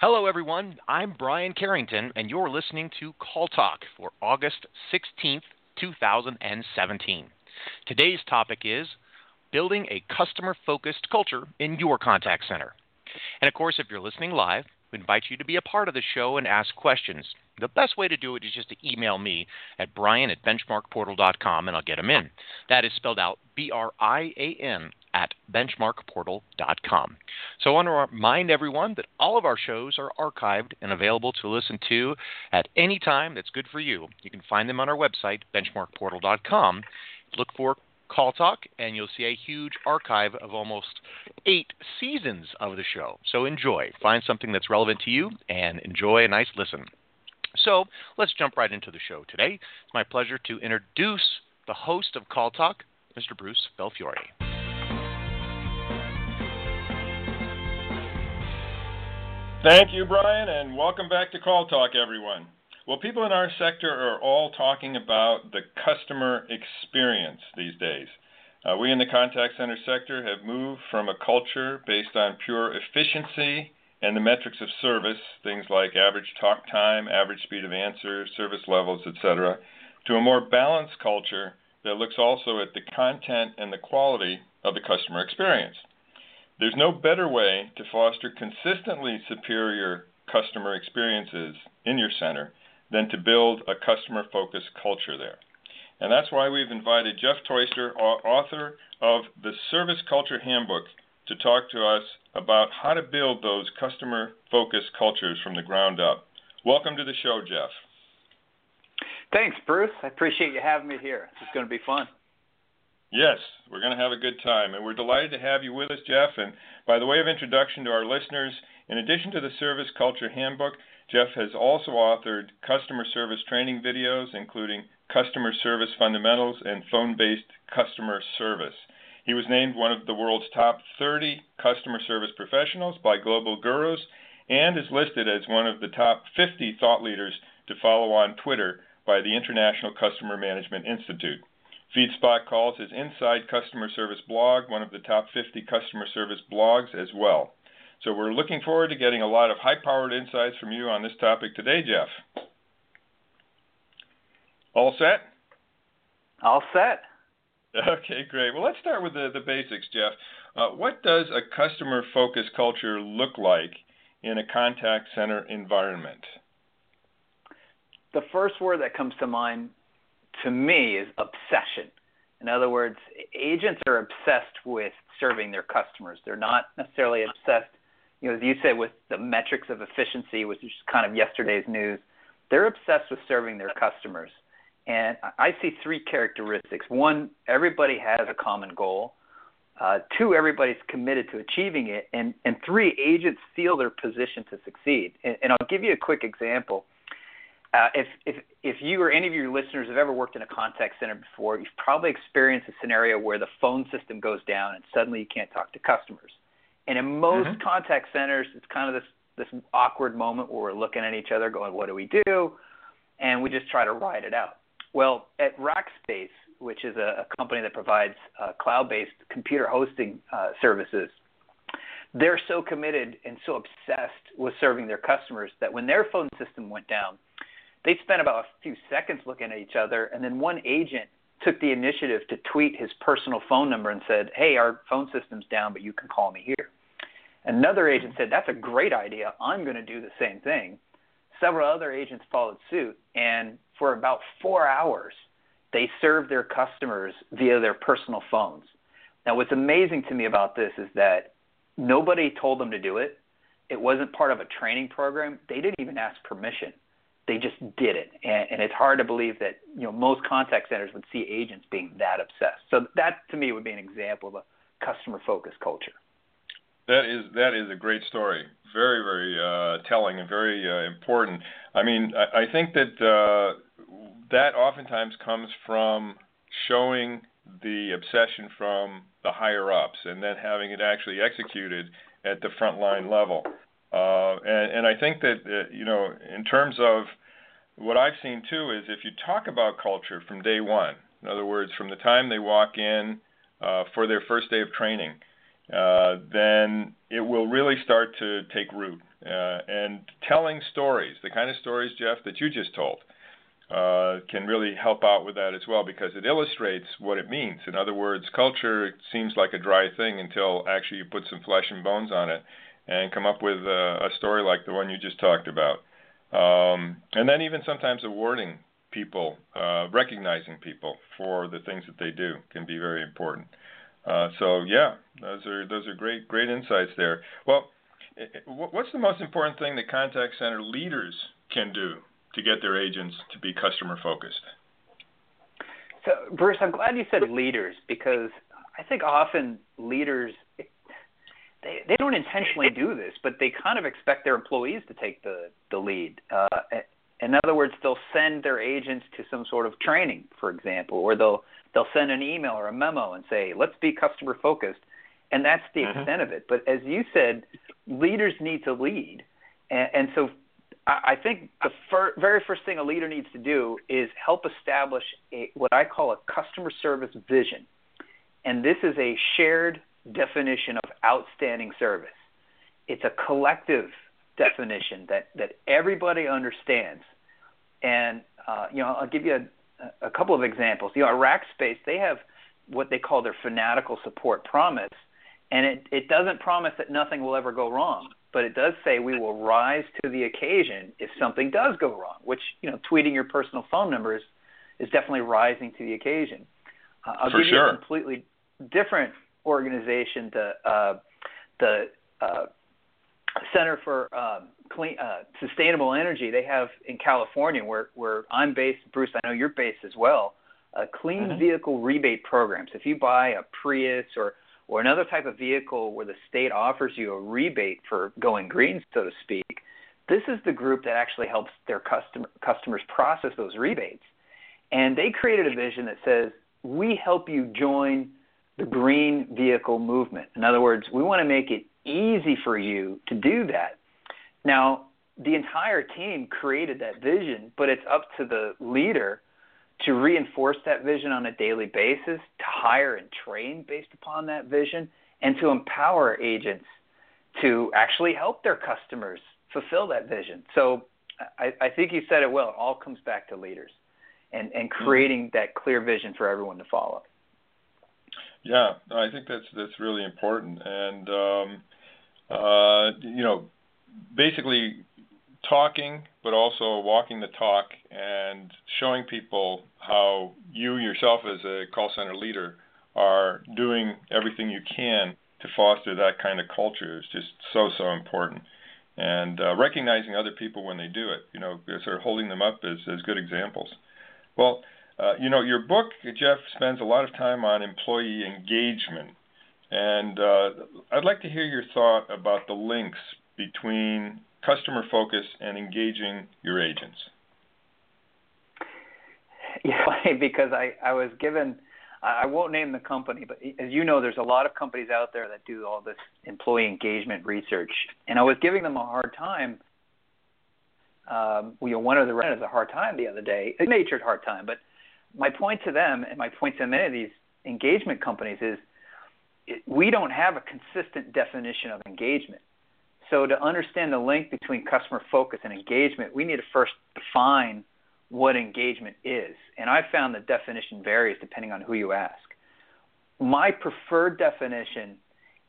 Hello, everyone. I'm Brian Carrington, and you're listening to Call Talk for August 16th, 2017. Today's topic is building a customer focused culture in your contact center. And of course, if you're listening live, we invite you to be a part of the show and ask questions. The best way to do it is just to email me at brian at benchmarkportal.com and I'll get them in. That is spelled out B R I A N at benchmarkportal.com. So I want to remind everyone that all of our shows are archived and available to listen to at any time that's good for you. You can find them on our website, benchmarkportal.com. Look for Call Talk, and you'll see a huge archive of almost eight seasons of the show. So enjoy. Find something that's relevant to you and enjoy a nice listen. So let's jump right into the show today. It's my pleasure to introduce the host of Call Talk, Mr. Bruce Belfiore. Thank you, Brian, and welcome back to Call Talk, everyone. Well, people in our sector are all talking about the customer experience these days. Uh, we in the contact center sector have moved from a culture based on pure efficiency and the metrics of service, things like average talk time, average speed of answer, service levels, etc., to a more balanced culture that looks also at the content and the quality of the customer experience. There's no better way to foster consistently superior customer experiences in your center than to build a customer focused culture there. And that's why we've invited Jeff Toister, author of the Service Culture Handbook, to talk to us about how to build those customer focused cultures from the ground up. Welcome to the show, Jeff. Thanks, Bruce. I appreciate you having me here. Is going to be fun. Yes, we're going to have a good time, and we're delighted to have you with us, Jeff. And by the way of introduction to our listeners, in addition to the Service Culture Handbook, Jeff has also authored customer service training videos, including Customer Service Fundamentals and Phone Based Customer Service. He was named one of the world's top 30 customer service professionals by Global Gurus and is listed as one of the top 50 thought leaders to follow on Twitter by the International Customer Management Institute. FeedSpot calls his Inside Customer Service blog one of the top 50 customer service blogs as well. So we're looking forward to getting a lot of high powered insights from you on this topic today, Jeff. All set? All set. Okay, great. Well, let's start with the, the basics, Jeff. Uh, what does a customer focused culture look like in a contact center environment? The first word that comes to mind to me is obsession. In other words, agents are obsessed with serving their customers. They're not necessarily obsessed, you know, as you said, with the metrics of efficiency, which is kind of yesterday's news. They're obsessed with serving their customers. And I see three characteristics. One, everybody has a common goal. Uh, two, everybody's committed to achieving it. And, and three, agents feel their position to succeed. And, and I'll give you a quick example. Uh, if, if, if you or any of your listeners have ever worked in a contact center before, you've probably experienced a scenario where the phone system goes down and suddenly you can't talk to customers. And in most mm-hmm. contact centers, it's kind of this, this awkward moment where we're looking at each other going, what do we do? And we just try to ride it out. Well, at Rackspace, which is a, a company that provides uh, cloud-based computer hosting uh, services, they're so committed and so obsessed with serving their customers that when their phone system went down, they spent about a few seconds looking at each other, and then one agent took the initiative to tweet his personal phone number and said, "Hey, our phone system's down, but you can call me here." Another agent said, "That's a great idea. I'm going to do the same thing." Several other agents followed suit, and for about four hours, they served their customers via their personal phones. Now, what's amazing to me about this is that nobody told them to do it. It wasn't part of a training program. They didn't even ask permission. They just did it, and, and it's hard to believe that you know most contact centers would see agents being that obsessed. So that to me would be an example of a customer-focused culture. That is that is a great story. Very very uh, telling and very uh, important. I mean, I, I think that uh, that oftentimes comes from showing the obsession from the higher ups and then having it actually executed at the frontline level. Uh, and, I think that uh, you know, in terms of what I've seen too, is if you talk about culture from day one, in other words, from the time they walk in uh, for their first day of training, uh, then it will really start to take root. Uh, and telling stories, the kind of stories, Jeff, that you just told, uh, can really help out with that as well because it illustrates what it means. In other words, culture seems like a dry thing until actually you put some flesh and bones on it and come up with a, a story like the one you just talked about. Um, and then even sometimes awarding people, uh, recognizing people for the things that they do can be very important. Uh, so yeah, those are those are great great insights there. Well, what's the most important thing that contact center leaders can do to get their agents to be customer focused? So, Bruce, I'm glad you said leaders because I think often leaders they they don't intentionally do this, but they kind of expect their employees to take the the lead. Uh, in other words, they'll send their agents to some sort of training, for example, or they'll they'll send an email or a memo and say, "Let's be customer focused," and that's the mm-hmm. extent of it. But as you said, leaders need to lead, and, and so I think the fir- very first thing a leader needs to do is help establish a, what I call a customer service vision. And this is a shared definition of outstanding service. It's a collective definition that, that everybody understands. And, uh, you know, I'll give you a, a couple of examples. You know, at Rackspace, they have what they call their fanatical support promise. And it, it doesn't promise that nothing will ever go wrong but it does say we will rise to the occasion if something does go wrong, which, you know, tweeting your personal phone number is, is definitely rising to the occasion. Uh, I'll For give sure. you a completely different organization, the, uh, the uh, Center for um, Clean, uh, Sustainable Energy. They have in California, where, where I'm based, Bruce, I know you're based as well, uh, clean mm-hmm. vehicle rebate programs. If you buy a Prius or or another type of vehicle where the state offers you a rebate for going green, so to speak, this is the group that actually helps their customer, customers process those rebates. And they created a vision that says, we help you join the green vehicle movement. In other words, we want to make it easy for you to do that. Now, the entire team created that vision, but it's up to the leader to reinforce that vision on a daily basis, to hire and train based upon that vision, and to empower agents to actually help their customers fulfill that vision. So I, I think you said it well. It all comes back to leaders and, and creating that clear vision for everyone to follow. Yeah, I think that's that's really important, and um, uh, you know, basically talking, but also walking the talk and showing people how you yourself as a call center leader are doing everything you can to foster that kind of culture is just so so important. And uh, recognizing other people when they do it you know sort of holding them up as, as good examples. Well uh, you know your book jeff spends a lot of time on employee engagement and uh, i'd like to hear your thought about the links between customer focus and engaging your agents? Yeah, because I, I was given, I won't name the company, but as you know, there's a lot of companies out there that do all this employee engagement research. And I was giving them a hard time. Um, you know, one of the reps a hard time the other day, a natured hard time. But my point to them and my point to many of these engagement companies is it, we don't have a consistent definition of engagement. So to understand the link between customer focus and engagement, we need to first define what engagement is. And I found the definition varies depending on who you ask. My preferred definition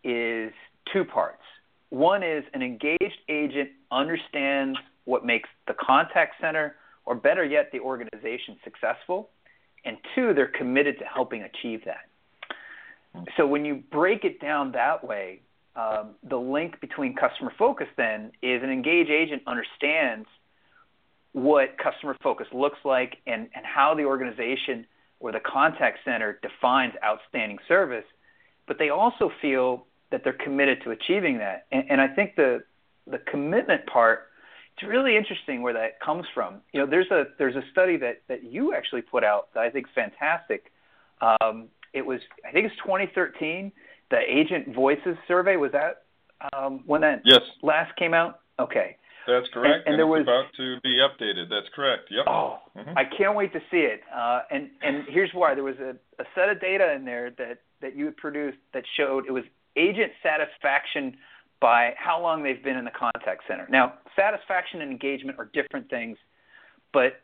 is two parts. One is an engaged agent understands what makes the contact center, or better yet, the organization successful. And two, they're committed to helping achieve that. So when you break it down that way, um, the link between customer focus then is an engaged agent understands what customer focus looks like and, and how the organization or the contact center defines outstanding service, but they also feel that they're committed to achieving that. And, and I think the the commitment part it's really interesting where that comes from. You know, there's a there's a study that that you actually put out that I think is fantastic. Um, it was I think it's 2013 the Agent Voices survey. Was that um, when that yes. last came out? Okay. That's correct. And, and, and there was about to be updated. That's correct. Yep. Oh, mm-hmm. I can't wait to see it. Uh, and and here's why: there was a, a set of data in there that that you had produced that showed it was agent satisfaction by how long they've been in the contact center. Now, satisfaction and engagement are different things, but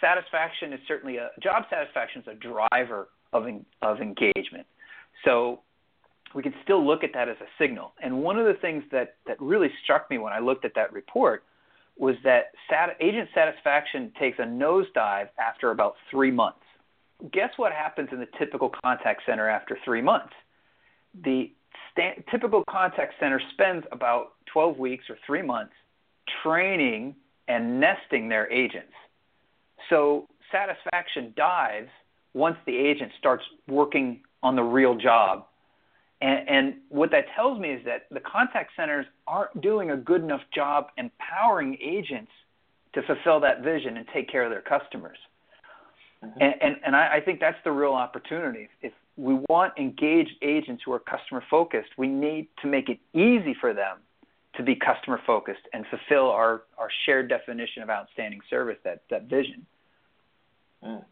satisfaction is certainly a job satisfaction is a driver of of engagement. So we can still look at that as a signal. And one of the things that that really struck me when I looked at that report was that sat, agent satisfaction takes a nosedive after about three months. Guess what happens in the typical contact center after three months? The sta- typical contact center spends about 12 weeks or three months training and nesting their agents. So satisfaction dives once the agent starts working on the real job. And, and, what that tells me is that the contact centers aren't doing a good enough job empowering agents to fulfill that vision and take care of their customers. Mm-hmm. And, and, and I, I, think that's the real opportunity. If we want engaged agents who are customer focused, we need to make it easy for them to be customer focused and fulfill our, our shared definition of outstanding service, that, that vision. Mm.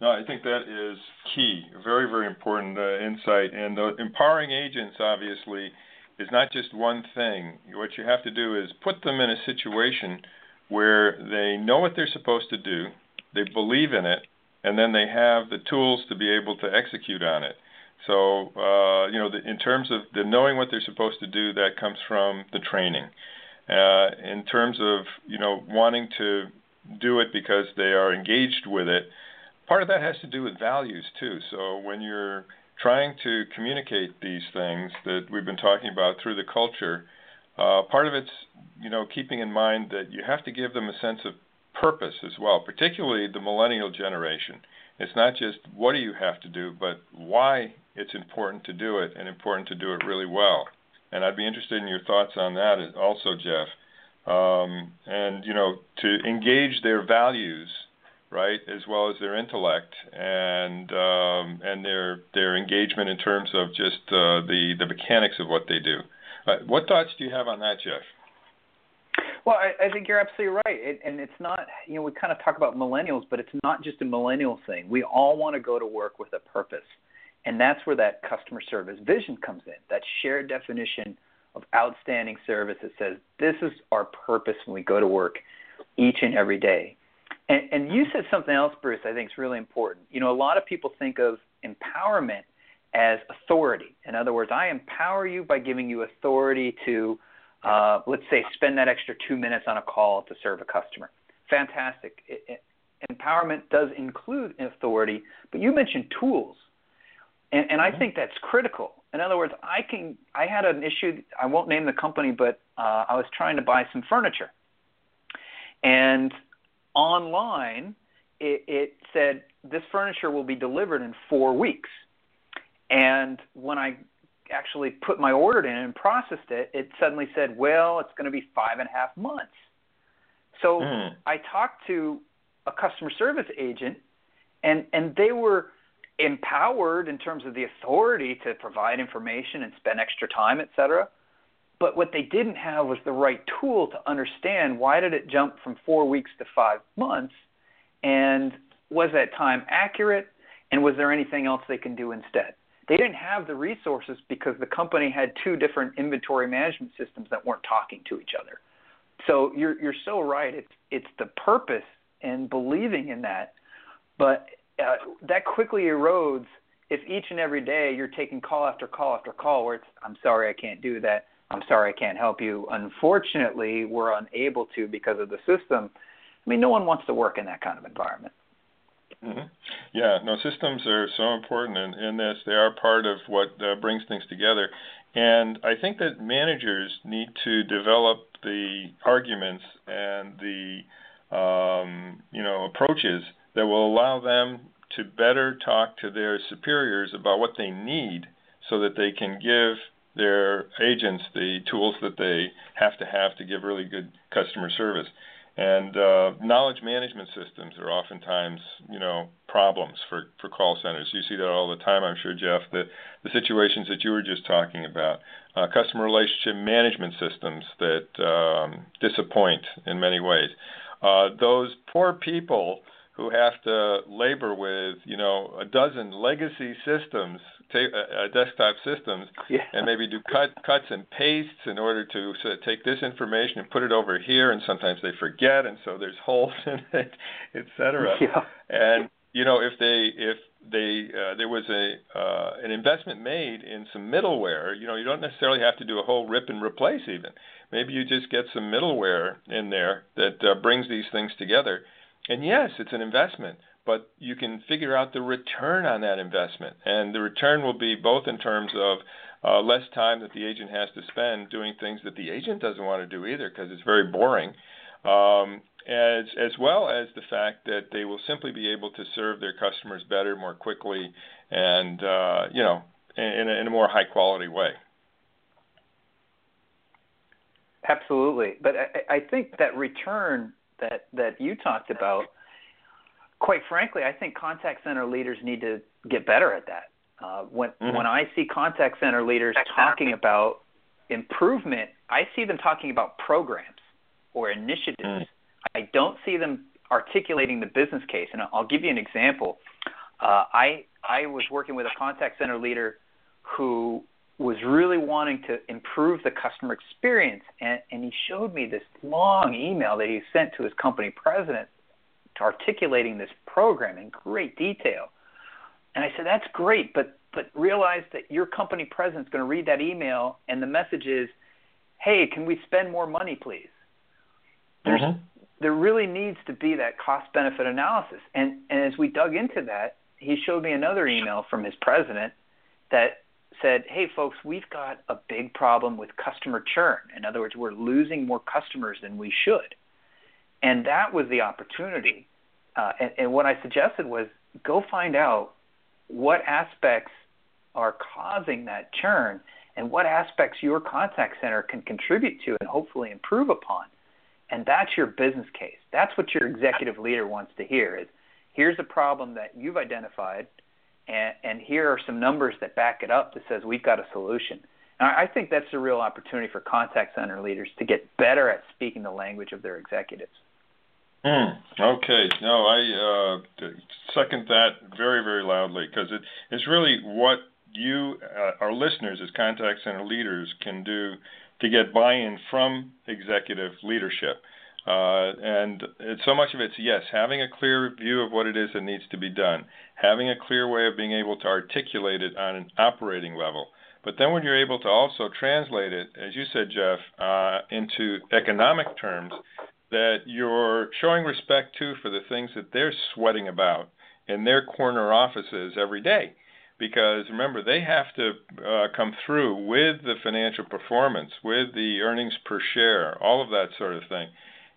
No, I think that is key, very, very important uh, insight. And uh, empowering agents, obviously, is not just one thing. What you have to do is put them in a situation where they know what they're supposed to do, they believe in it, and then they have the tools to be able to execute on it. So, uh, you know, the, in terms of the knowing what they're supposed to do, that comes from the training. Uh, in terms of, you know, wanting to do it because they are engaged with it, part of that has to do with values too. So when you're trying to communicate these things that we've been talking about through the culture, uh, part of it's, you know, keeping in mind that you have to give them a sense of purpose as well, particularly the millennial generation. It's not just what do you have to do, but why it's important to do it and important to do it really well. And I'd be interested in your thoughts on that also, Jeff. Um, and you know, to engage their values, right, as well as their intellect and um, and their their engagement in terms of just uh, the the mechanics of what they do. Uh, what thoughts do you have on that, Jeff? Well, I, I think you're absolutely right, it, and it's not. You know, we kind of talk about millennials, but it's not just a millennial thing. We all want to go to work with a purpose, and that's where that customer service vision comes in. That shared definition of outstanding service that says this is our purpose when we go to work each and every day. And, and you said something else, Bruce. I think is really important. You know, a lot of people think of empowerment as authority. In other words, I empower you by giving you authority to uh, let's say spend that extra two minutes on a call to serve a customer. Fantastic. It, it, empowerment does include authority, but you mentioned tools, and, and I think that's critical. In other words, I can. I had an issue. I won't name the company, but uh, I was trying to buy some furniture, and online it, it said this furniture will be delivered in four weeks. And when I actually put my order in and processed it, it suddenly said, well, it's going to be five and a half months. So mm. I talked to a customer service agent, and and they were empowered in terms of the authority to provide information and spend extra time, et cetera. But what they didn't have was the right tool to understand why did it jump from four weeks to five months, and was that time accurate, and was there anything else they can do instead? They didn't have the resources because the company had two different inventory management systems that weren't talking to each other. So you're you're so right. It's it's the purpose and believing in that, but uh, that quickly erodes if each and every day you're taking call after call after call where it's I'm sorry I can't do that. I'm sorry I can't help you. Unfortunately, we're unable to because of the system. I mean, no one wants to work in that kind of environment. Mm-hmm. Yeah, no, systems are so important in, in this. They are part of what uh, brings things together. And I think that managers need to develop the arguments and the um, you know approaches that will allow them to better talk to their superiors about what they need so that they can give their agents the tools that they have to have to give really good customer service. And uh, knowledge management systems are oftentimes, you know, problems for, for call centers. You see that all the time, I'm sure, Jeff. The, the situations that you were just talking about, uh, customer relationship management systems that um, disappoint in many ways. Uh, those poor people who have to labor with, you know, a dozen legacy systems ta- uh, desktop systems yeah. and maybe do cut cuts and pastes in order to sort of take this information and put it over here, and sometimes they forget, and so there's holes in it, etc. Yeah. And you know, if they if they uh, there was a uh, an investment made in some middleware, you know, you don't necessarily have to do a whole rip and replace even. Maybe you just get some middleware in there that uh, brings these things together. And yes, it's an investment, but you can figure out the return on that investment. And the return will be both in terms of uh, less time that the agent has to spend doing things that the agent doesn't want to do either because it's very boring, um, as as well as the fact that they will simply be able to serve their customers better, more quickly, and uh, you know, in, a, in a more high quality way. Absolutely, but I, I think that return that that you talked about quite frankly, I think contact center leaders need to get better at that. Uh, when mm-hmm. when I see contact center leaders talking about improvement, I see them talking about programs or initiatives. Mm. I don't see them articulating the business case. And I'll give you an example. Uh, I I was working with a contact center leader who was really wanting to improve the customer experience, and, and he showed me this long email that he sent to his company president articulating this program in great detail. And I said, that's great, but but realize that your company president is going to read that email, and the message is, hey, can we spend more money, please? There's, mm-hmm. There really needs to be that cost benefit analysis. And, and as we dug into that, he showed me another email from his president that said, hey, folks, we've got a big problem with customer churn. In other words, we're losing more customers than we should. And that was the opportunity. Uh, and, and what I suggested was go find out what aspects are causing that churn and what aspects your contact center can contribute to and hopefully improve upon. And that's your business case. That's what your executive leader wants to hear is here's a problem that you've identified and, and here are some numbers that back it up that says we've got a solution. And I, think that's a real opportunity for contact center leaders to get better at speaking the language of their executives. Mm, okay. No, I uh, second that very, very loudly because it, it's really what you, uh, our listeners, as contact center leaders, can do to get buy-in from executive leadership. Uh, and it, so much of it's yes, having a clear view of what it is that needs to be done, having a clear way of being able to articulate it on an operating level. But then when you're able to also translate it, as you said, Jeff, uh, into economic terms, that you're showing respect to for the things that they're sweating about in their corner offices every day. Because remember, they have to uh, come through with the financial performance, with the earnings per share, all of that sort of thing.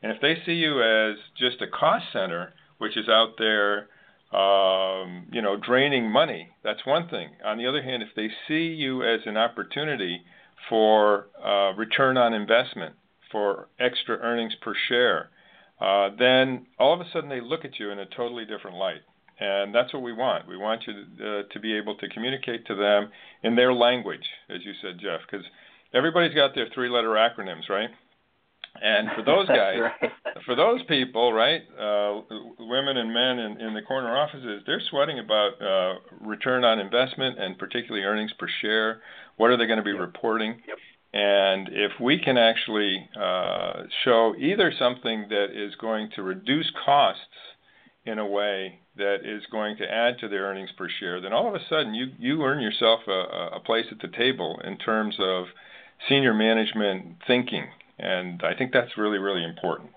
And if they see you as just a cost center, which is out there, um, you know, draining money, that's one thing. On the other hand, if they see you as an opportunity for uh, return on investment, for extra earnings per share, uh, then all of a sudden they look at you in a totally different light. And that's what we want. We want you to, uh, to be able to communicate to them in their language, as you said, Jeff, because everybody's got their three letter acronyms, right? And for those guys, right. for those people, right, uh, women and men in, in the corner offices, they're sweating about uh, return on investment and particularly earnings per share. What are they going to be yep. reporting? Yep. And if we can actually uh, show either something that is going to reduce costs in a way that is going to add to their earnings per share, then all of a sudden you, you earn yourself a, a place at the table in terms of senior management thinking. And I think that's really, really important.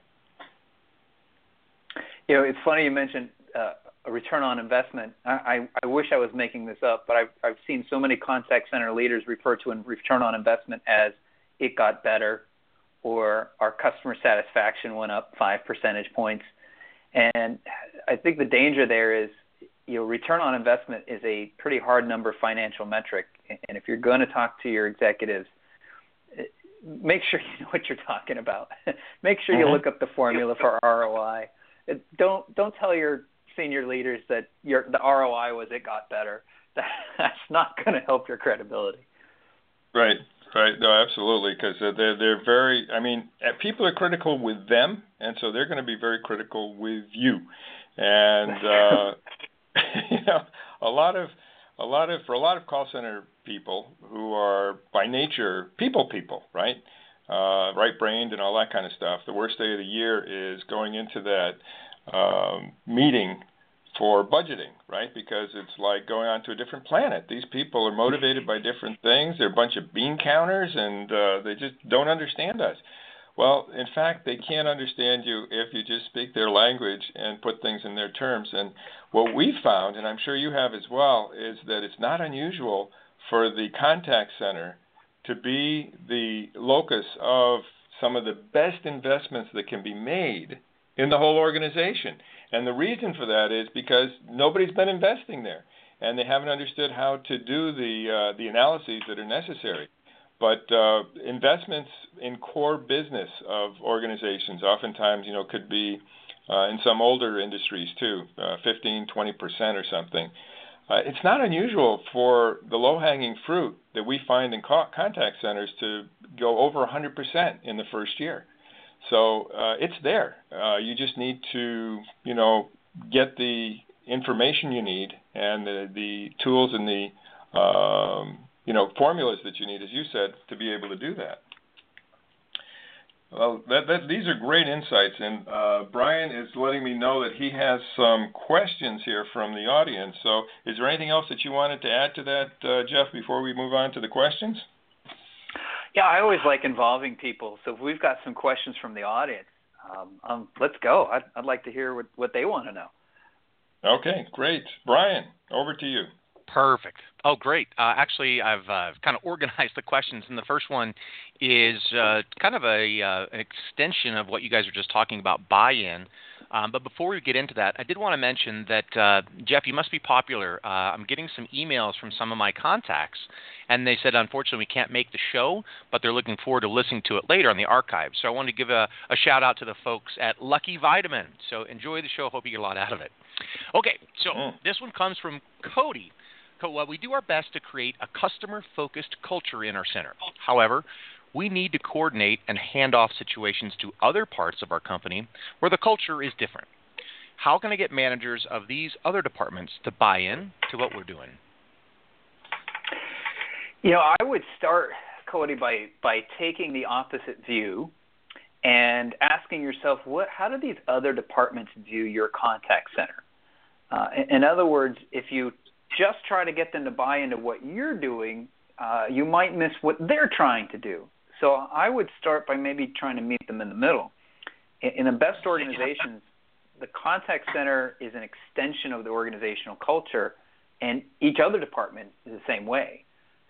You know, it's funny you mentioned uh, a return on investment. I, I, I wish I was making this up, but I've, I've seen so many contact center leaders refer to a return on investment as it got better or our customer satisfaction went up five percentage points. And I think the danger there is, you know, return on investment is a pretty hard number financial metric. And if you're going to talk to your executives, make sure you know what you're talking about. make sure you mm-hmm. look up the formula for ROI. Don't don't tell your senior leaders that your the ROI was it got better. That, that's not going to help your credibility. Right. Right. No, absolutely, because they're they're very. I mean, uh, people are critical with them, and so they're going to be very critical with you. And uh, you know, a lot of a lot of for a lot of call center people who are by nature people people, right? Uh, right brained and all that kind of stuff. The worst day of the year is going into that um, meeting for budgeting, right? Because it's like going onto a different planet. These people are motivated by different things. They're a bunch of bean counters, and uh, they just don't understand us. Well, in fact, they can't understand you if you just speak their language and put things in their terms. And what we found, and I'm sure you have as well, is that it's not unusual for the contact center to be the locus of some of the best investments that can be made in the whole organization. And the reason for that is because nobody's been investing there, and they haven't understood how to do the uh, the analyses that are necessary. But uh, investments in core business of organizations oftentimes, you know, could be uh, in some older industries too, uh, 15, 20 percent or something. Uh, it's not unusual for the low-hanging fruit that we find in co- contact centers to go over 100% in the first year. So uh, it's there. Uh, you just need to, you know, get the information you need and the, the tools and the, um, you know, formulas that you need, as you said, to be able to do that. Well, that, that, these are great insights, and uh, Brian is letting me know that he has some questions here from the audience. So, is there anything else that you wanted to add to that, uh, Jeff, before we move on to the questions? Yeah, I always like involving people. So, if we've got some questions from the audience, um, um, let's go. I'd, I'd like to hear what, what they want to know. Okay, great. Brian, over to you. Perfect. Oh, great. Uh, actually, I've uh, kind of organized the questions, and the first one is uh, kind of a uh, an extension of what you guys were just talking about buy-in. Um, but before we get into that, I did want to mention that uh, Jeff, you must be popular. Uh, I'm getting some emails from some of my contacts, and they said unfortunately we can't make the show, but they're looking forward to listening to it later on the archive. So I wanted to give a, a shout out to the folks at Lucky Vitamin. So enjoy the show. Hope you get a lot out of it. Okay, so mm. this one comes from Cody well, we do our best to create a customer focused culture in our center. However, we need to coordinate and hand off situations to other parts of our company where the culture is different. How can I get managers of these other departments to buy in to what we're doing? You know, I would start, Cody, by, by taking the opposite view and asking yourself, what, how do these other departments view your contact center? Uh, in, other words, if you just try to get them to buy into what you're doing, uh, you might miss what they're trying to do. So I would start by maybe trying to meet them in the middle. In, in the best organizations, the contact center is an extension of the organizational culture, and each other department is the same way.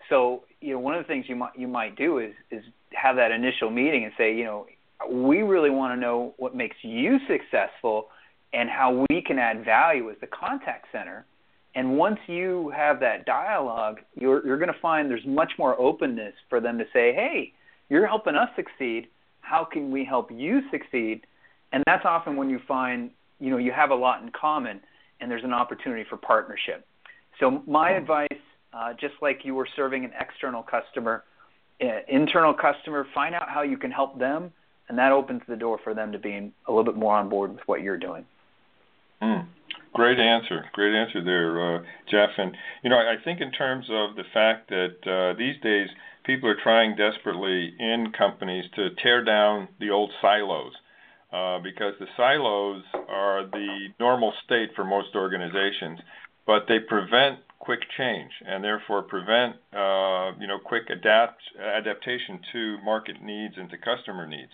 So you know, one of the things you might you might do is is have that initial meeting and say, you know, we really want to know what makes you successful and how we can add value as the contact center and once you have that dialogue, you're, you're going to find there's much more openness for them to say, hey, you're helping us succeed. How can we help you succeed? And that's often when you find, you know, you have a lot in common and there's an opportunity for partnership. So my advice, uh, just like you were serving an external customer, uh, internal customer, find out how you can help them, and that opens the door for them to be a little bit more on board with what you're doing. Mm. Great answer. Great answer there, uh, Jeff. And, you know, I think in terms of the fact that uh, these days people are trying desperately in companies to tear down the old silos uh, because the silos are the normal state for most organizations, but they prevent quick change and therefore prevent, uh, you know, quick adapt adaptation to market needs and to customer needs.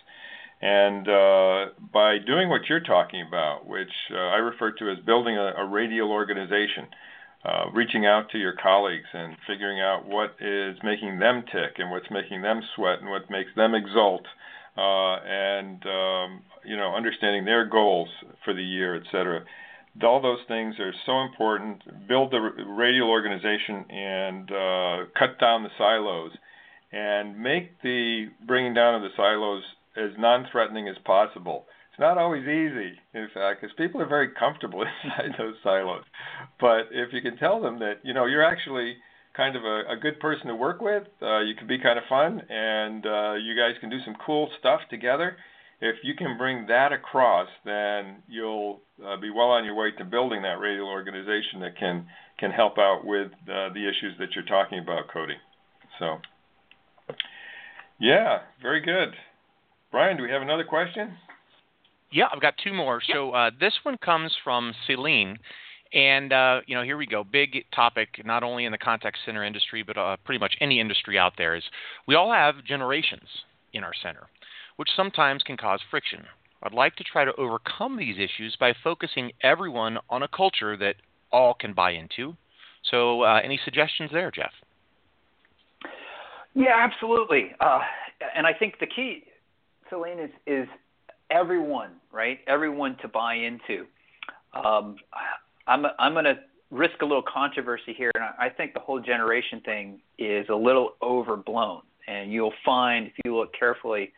And uh, by doing what you're talking about, which uh, I refer to as building a, a radial organization, uh, reaching out to your colleagues and figuring out what is making them tick and what's making them sweat and what makes them exult, uh, and um, you know understanding their goals for the year, et cetera. All those things are so important. Build the radial organization and uh, cut down the silos, and make the bringing down of the silos as non-threatening as possible. It's not always easy, in fact, because people are very comfortable inside those silos. But if you can tell them that you know you're actually kind of a, a good person to work with, uh, you can be kind of fun, and uh, you guys can do some cool stuff together, if you can bring that across, then you'll uh, be well on your way to building that radial organization that can can help out with uh, the issues that you're talking about, Cody. So, yeah, very good. Brian, do we have another question? Yeah, I've got two more. So uh, this one comes from Celine. And uh, you know, here we go. Big topic, not only in the contact center industry, but uh, pretty much any industry out there. Is we all have generations in our center, which sometimes can cause friction. I'd like to try to overcome these issues by focusing everyone on a culture that all can buy into. So, uh, any suggestions there, Jeff? Yeah, absolutely. Uh, and I think the key, Celine, is is everyone, right? Everyone to buy into. Um, I'm I'm going to risk a little controversy here, and I think the whole generation thing is a little overblown. And you'll find if you look carefully,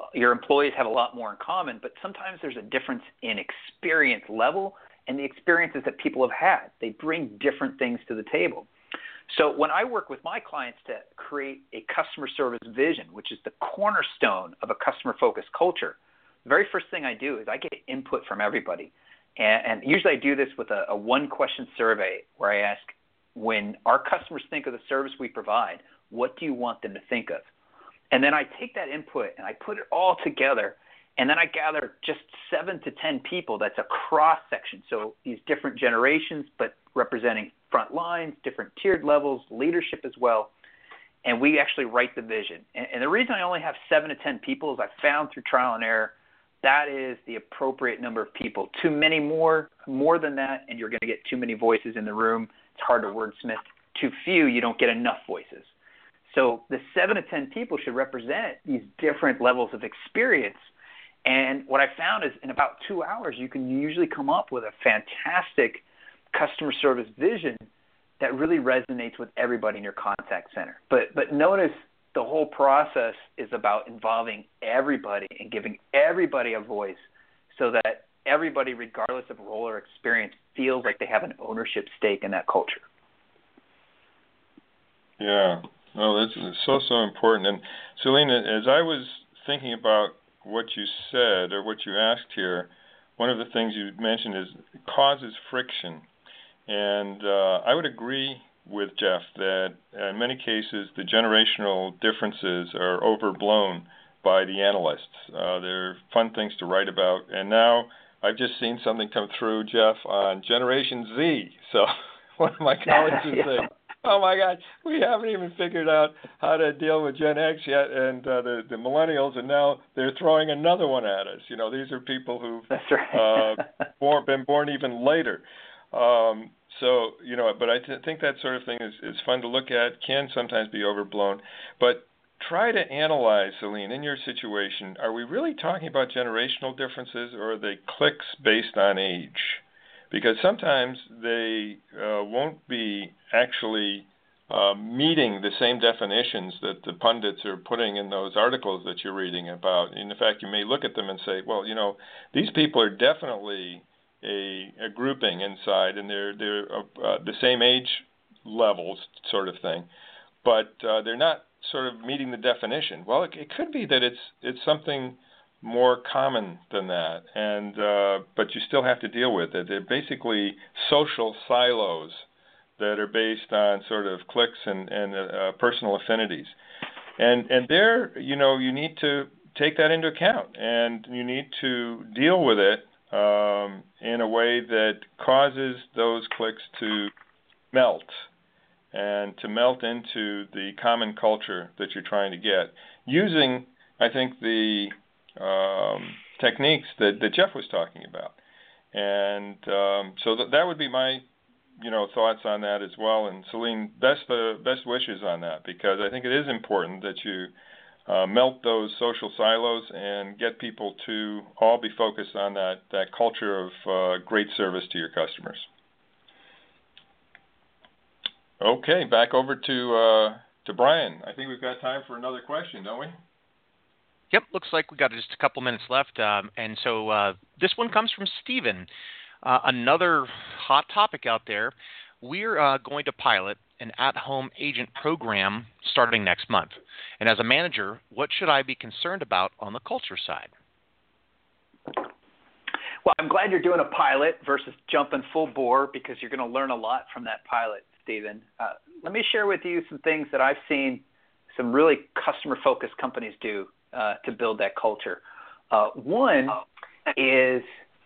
uh, your employees have a lot more in common, but sometimes there's a difference in experience level and the experiences that people have had. They bring different things to the table. So when I work with my clients to create a customer service vision, which is the cornerstone of a customer focused culture, the very first thing I do is I get input from everybody. And, and usually I do this with a, a one question survey where I ask, when our customers think of the service we provide, what do you want them to think of? And then I take that input and I put it all together. And then I gather just seven to 10 people that's a cross section. So these different generations, but representing front lines, different tiered levels, leadership as well. And we actually write the vision. And, and the reason I only have seven to 10 people is I found through trial and error that is the appropriate number of people. Too many more, more than that, and you're going to get too many voices in the room. It's hard to wordsmith. Too few, you don't get enough voices. So the seven to ten people should represent these different levels of experience. And what I found is in about two hours, you can usually come up with a fantastic customer service vision that really resonates with everybody in your contact center. But but notice the whole process is about involving everybody and giving everybody a voice so that everybody, regardless of role or experience, feels like they have an ownership stake in that culture. Yeah, no, that's so so important. And Selena, as I was thinking about what you said or what you asked here, one of the things you mentioned is causes friction, and uh, I would agree with Jeff that in many cases the generational differences are overblown by the analysts. Uh, they're fun things to write about, and now I've just seen something come through, Jeff, on Generation Z. So one of my colleagues is yeah. saying, "Oh my God, we haven't even figured out how to deal with Gen X yet, and uh, the the millennials, and now they're throwing another one at us. You know, these are people who've right. uh, born, been born even later." Um, so you know, but I th- think that sort of thing is, is fun to look at. Can sometimes be overblown, but try to analyze, Celine, in your situation. Are we really talking about generational differences, or are they cliques based on age? Because sometimes they uh, won't be actually uh, meeting the same definitions that the pundits are putting in those articles that you're reading about. In fact, you may look at them and say, well, you know, these people are definitely a, a grouping inside, and they're they're uh, uh, the same age levels, sort of thing, but uh, they're not sort of meeting the definition. Well, it, it could be that it's it's something more common than that, and uh, but you still have to deal with it. They're basically social silos that are based on sort of cliques and and uh, personal affinities, and and there you know you need to take that into account and you need to deal with it a way that causes those cliques to melt and to melt into the common culture that you're trying to get using, I think, the um, techniques that, that Jeff was talking about. And um, so th- that would be my, you know, thoughts on that as well. And Celine, best uh, best wishes on that because I think it is important that you uh, melt those social silos and get people to all be focused on that, that culture of uh, great service to your customers. Okay, back over to uh, to Brian. I think we've got time for another question, don't we? Yep, looks like we got just a couple minutes left, um, and so uh, this one comes from Stephen. Uh, another hot topic out there. We're uh, going to pilot an at home agent program starting next month. And as a manager, what should I be concerned about on the culture side? Well, I'm glad you're doing a pilot versus jumping full bore because you're going to learn a lot from that pilot, Stephen. Uh, let me share with you some things that I've seen some really customer focused companies do uh, to build that culture. Uh, one is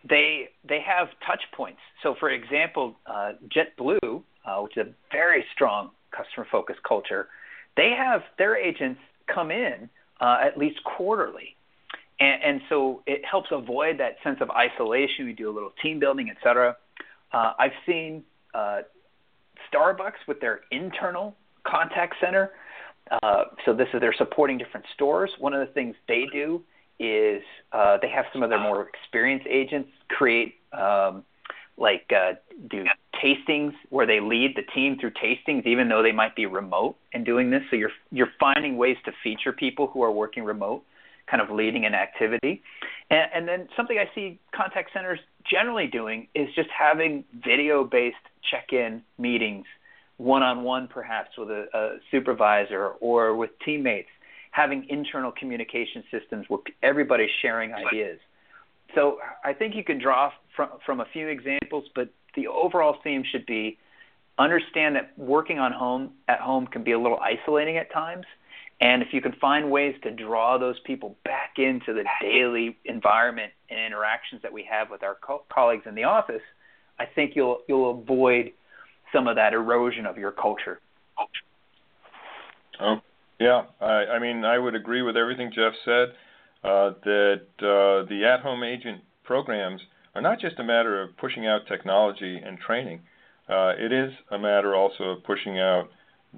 they they have touch points. So, for example, uh, JetBlue, uh, which is a very strong customer focused culture, they have their agents come in uh, at least quarterly. And, and, so it helps avoid that sense of isolation. We do a little team building, et cetera. Uh, I've seen uh, Starbucks with their internal contact center. Uh, so this is they're supporting different stores. One of the things they do is uh, they have some of their more experienced agents create um, like uh, do tastings where they lead the team through tastings, even though they might be remote in doing this. So you're you're finding ways to feature people who are working remote, kind of leading an activity. And, and then something I see contact centers generally doing is just having video-based check-in meetings, one-on-one perhaps with a, a supervisor or with teammates having internal communication systems where everybody's sharing ideas. So I think you can draw from, from a few examples, but the overall theme should be understand that working on home at home can be a little isolating at times. And if you can find ways to draw those people back into the daily environment and interactions that we have with our co- colleagues in the office, I think you'll you'll avoid some of that erosion of your culture. Oh, yeah, I, mean, I would agree with everything Jeff said. Uh, that uh, the at-home agent programs are not just a matter of pushing out technology and training. Uh, it is a matter also of pushing out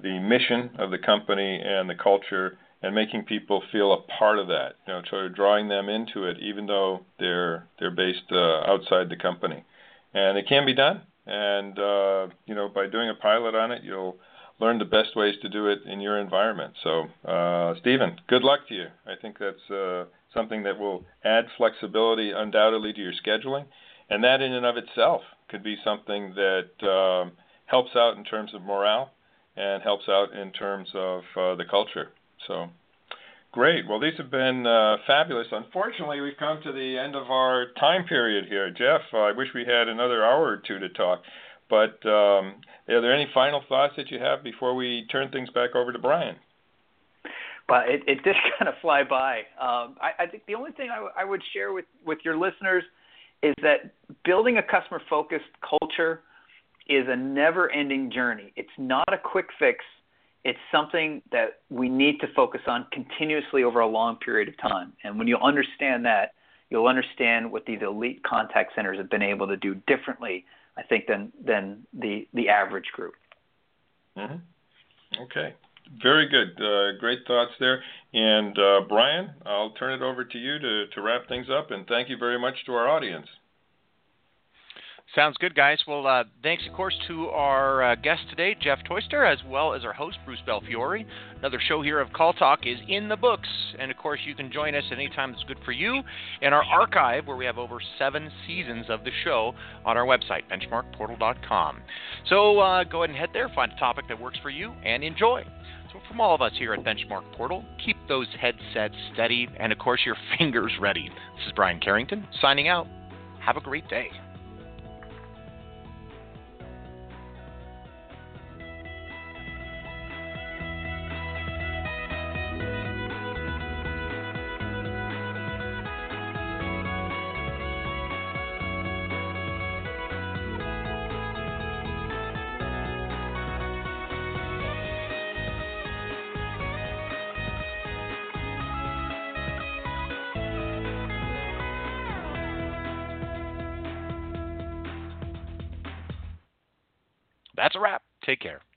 the mission of the company and the culture and making people feel a part of that. You know, sort of drawing them into it, even though they're they're based uh, outside the company. And it can be done. And uh, you know, by doing a pilot on it, you'll learn the best ways to do it in your environment. So, uh, Stephen, good luck to you. I think that's uh, something that will add flexibility undoubtedly to your scheduling, and that in and of itself could be something that um, helps out in terms of morale and helps out in terms of uh, the culture. So, great. Well, these have been uh, fabulous. Unfortunately, we've come to the end of our time period here. Jeff, I wish we had another hour or two to talk. But um, are there any final thoughts that you have before we turn things back over to Brian? Well, it, it did kind of fly by. Um, I, I think the only thing I, w- I would share with, with your listeners is that building a customer focused culture is a never ending journey. It's not a quick fix, it's something that we need to focus on continuously over a long period of time. And when you understand that, you'll understand what these elite contact centers have been able to do differently I think, than than the the average group. Mm-hmm. Okay, very good, uh, great thoughts there. And uh, Brian, I'll turn it over to you to to wrap things up. And thank you very much to our audience. Sounds good, guys. Well, uh, thanks, of course, to our uh, guest today, Jeff Toister, as well as our host, Bruce Belfiore. Another show here of CallTalk is in the books. And, of course, you can join us anytime that's good for you in our archive, where we have over seven seasons of the show on our website, benchmarkportal.com. So uh, go ahead and head there, find a topic that works for you, and enjoy. So, from all of us here at Benchmark Portal, keep those headsets steady and, of course, your fingers ready. This is Brian Carrington signing out. Have a great day. Take care.